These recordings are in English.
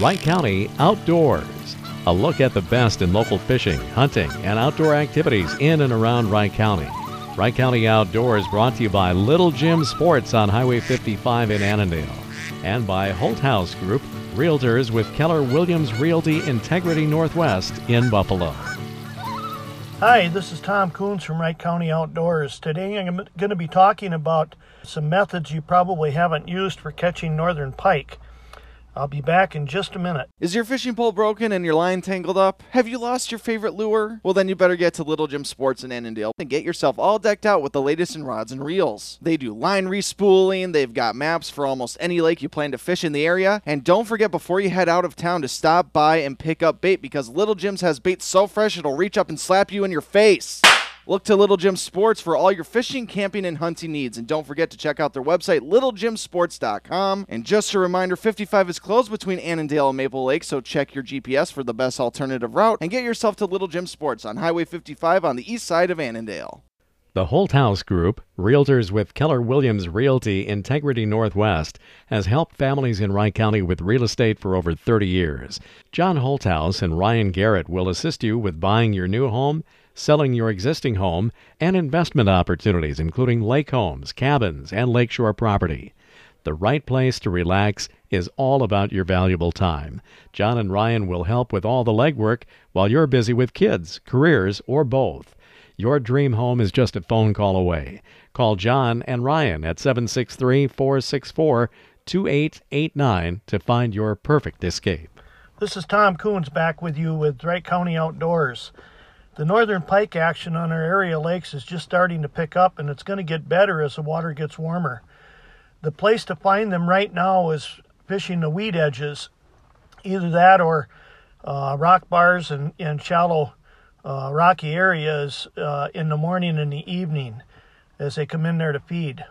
Wright County Outdoors. A look at the best in local fishing, hunting, and outdoor activities in and around Wright County. Wright County Outdoors brought to you by Little Jim Sports on Highway 55 in Annandale and by Holt House Group, Realtors with Keller Williams Realty Integrity Northwest in Buffalo. Hi, this is Tom Coons from Wright County Outdoors. Today I'm going to be talking about some methods you probably haven't used for catching northern pike. I'll be back in just a minute. Is your fishing pole broken and your line tangled up? Have you lost your favorite lure? Well, then you better get to Little Jim Sports in Annandale and get yourself all decked out with the latest in rods and reels. They do line respooling, they've got maps for almost any lake you plan to fish in the area, and don't forget before you head out of town to stop by and pick up bait because Little Jim's has bait so fresh it'll reach up and slap you in your face. Look to Little Jim Sports for all your fishing, camping, and hunting needs. And don't forget to check out their website, littlejimsports.com. And just a reminder 55 is closed between Annandale and Maple Lake, so check your GPS for the best alternative route and get yourself to Little Jim Sports on Highway 55 on the east side of Annandale. The Holt House Group, Realtors with Keller Williams Realty Integrity Northwest, has helped families in Wright County with real estate for over 30 years. John Holthouse and Ryan Garrett will assist you with buying your new home selling your existing home, and investment opportunities, including lake homes, cabins, and lakeshore property. The right place to relax is all about your valuable time. John and Ryan will help with all the legwork while you're busy with kids, careers, or both. Your dream home is just a phone call away. Call John and Ryan at 763 464 2889 to find your perfect escape. This is Tom Coons back with you with Wright County Outdoors. The northern pike action on our area lakes is just starting to pick up and it's going to get better as the water gets warmer. The place to find them right now is fishing the weed edges, either that or uh, rock bars and, and shallow uh, rocky areas uh, in the morning and the evening as they come in there to feed.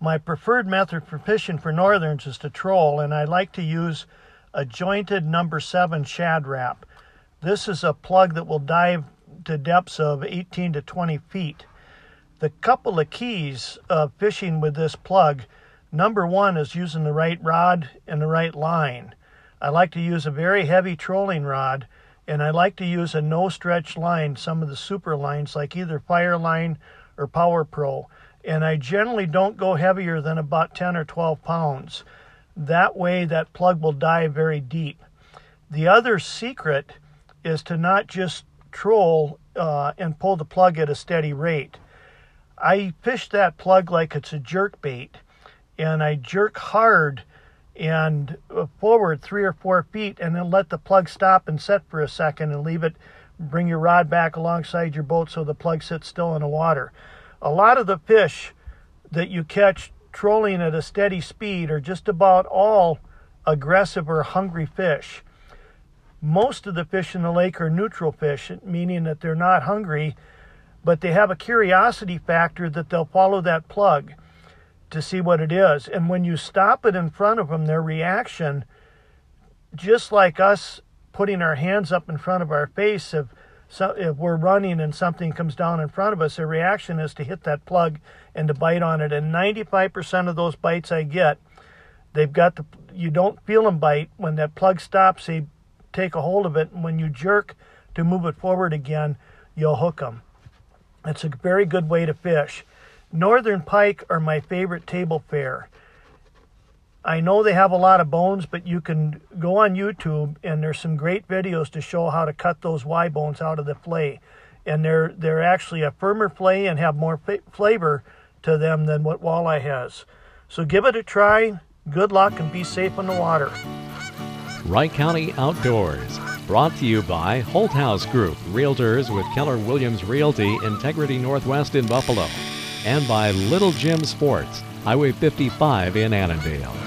My preferred method for fishing for northerns is to troll, and I like to use a jointed number seven shad rap. This is a plug that will dive to depths of 18 to 20 feet. The couple of keys of fishing with this plug number one is using the right rod and the right line. I like to use a very heavy trolling rod and I like to use a no stretch line, some of the super lines like either Fireline or Power Pro. And I generally don't go heavier than about 10 or 12 pounds. That way, that plug will dive very deep. The other secret is to not just troll uh, and pull the plug at a steady rate. I fish that plug like it's a jerk bait, and I jerk hard and uh, forward three or four feet, and then let the plug stop and set for a second and leave it. Bring your rod back alongside your boat so the plug sits still in the water. A lot of the fish that you catch trolling at a steady speed are just about all aggressive or hungry fish. Most of the fish in the lake are neutral fish, meaning that they're not hungry, but they have a curiosity factor that they'll follow that plug to see what it is. And when you stop it in front of them, their reaction, just like us putting our hands up in front of our face, if, if we're running and something comes down in front of us, their reaction is to hit that plug and to bite on it. And 95% of those bites I get, they've got the, you don't feel them bite. When that plug stops, they take a hold of it, and when you jerk to move it forward again, you'll hook them. It's a very good way to fish. Northern pike are my favorite table fare. I know they have a lot of bones, but you can go on YouTube and there's some great videos to show how to cut those Y bones out of the fillet. And they're they're actually a firmer fillet and have more flavor to them than what walleye has. So give it a try. Good luck and be safe on the water. Wright County Outdoors. Brought to you by Holt House Group, Realtors with Keller Williams Realty, Integrity Northwest in Buffalo, and by Little Jim Sports, Highway 55 in Annandale.